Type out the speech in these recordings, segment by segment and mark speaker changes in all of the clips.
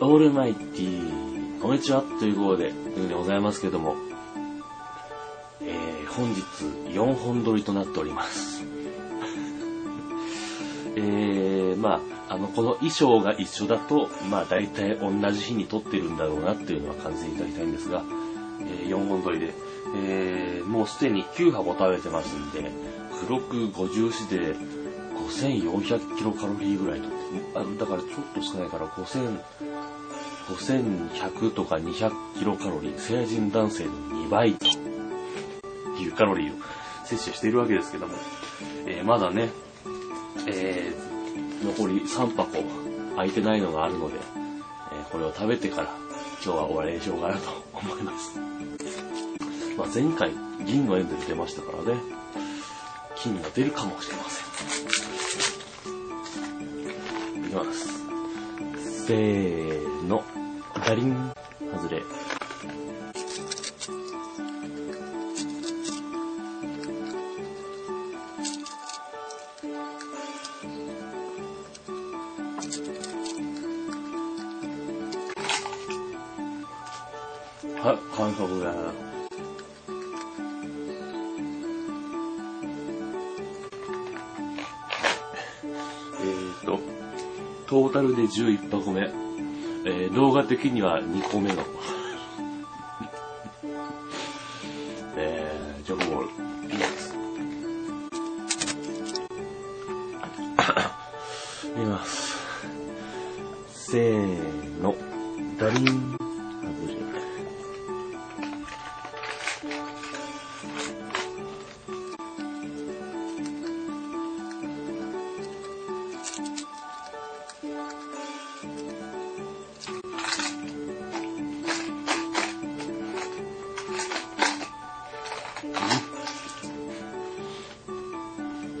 Speaker 1: オールマイティー、こんにちはということで、というでございますけども、えー、本日4本撮りとなっております。えー、まあ、あの、この衣装が一緒だと、まあ、大体同じ日に撮ってるんだろうなっていうのは感じていただきたいんですが、えー、4本撮りで、えー、もうすでに9箱食べてますんで、黒く50子で5400キロカロリーぐらいと。あだからちょっと少ないから5000、5100とか200キロカロリー、成人男性の2倍というカロリーを摂取しているわけですけども、えーまだね、えー残り3箱空いてないのがあるので、えーこれを食べてから今日は終わりにしようかなと思います。まあ、前回銀のエンゼル出ましたからね、金が出るかもしれません。きます。せーの、ダリン、外れ。はい、完食トータルで11箱目。えー動画的には2個目の。えー、ジョコボール。いきます。いきます。せーの。ダリン。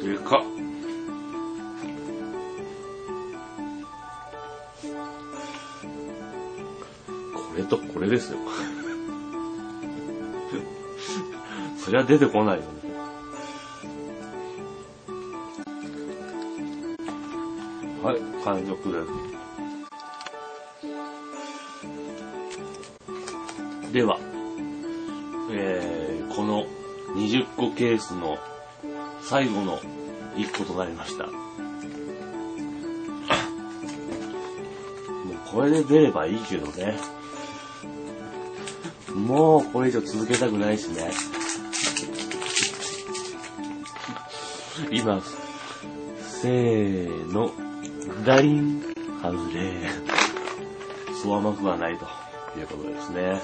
Speaker 1: でかっ。これとこれですよ。そりゃ出てこないよね。はい、完食です。では、えー、この20個ケースの最後の1個となりました。もうこれで出ればいいけどね。もうこれ以上続けたくないしね。いきます。せーの。ダリン。外れ。そう甘くはないということですね。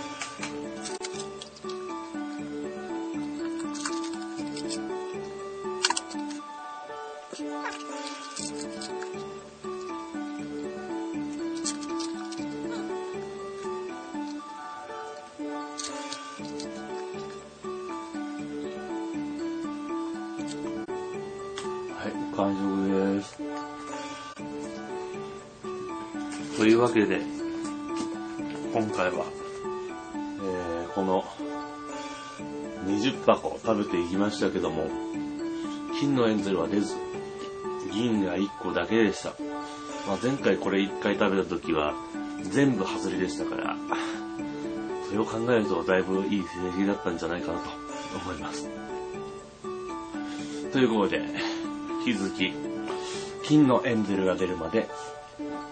Speaker 1: はい、完食です。というわけで、今回は、えーこの20箱食べていきましたけども、金のエンゼルは出ず、銀が1個だけでした。まあ、前回これ1回食べた時は全部外れでしたから、それを考えるとだいぶいい成績だったんじゃないかなと思います。ということで、引き続き、金のエンゼルが出るまで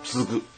Speaker 1: 続く。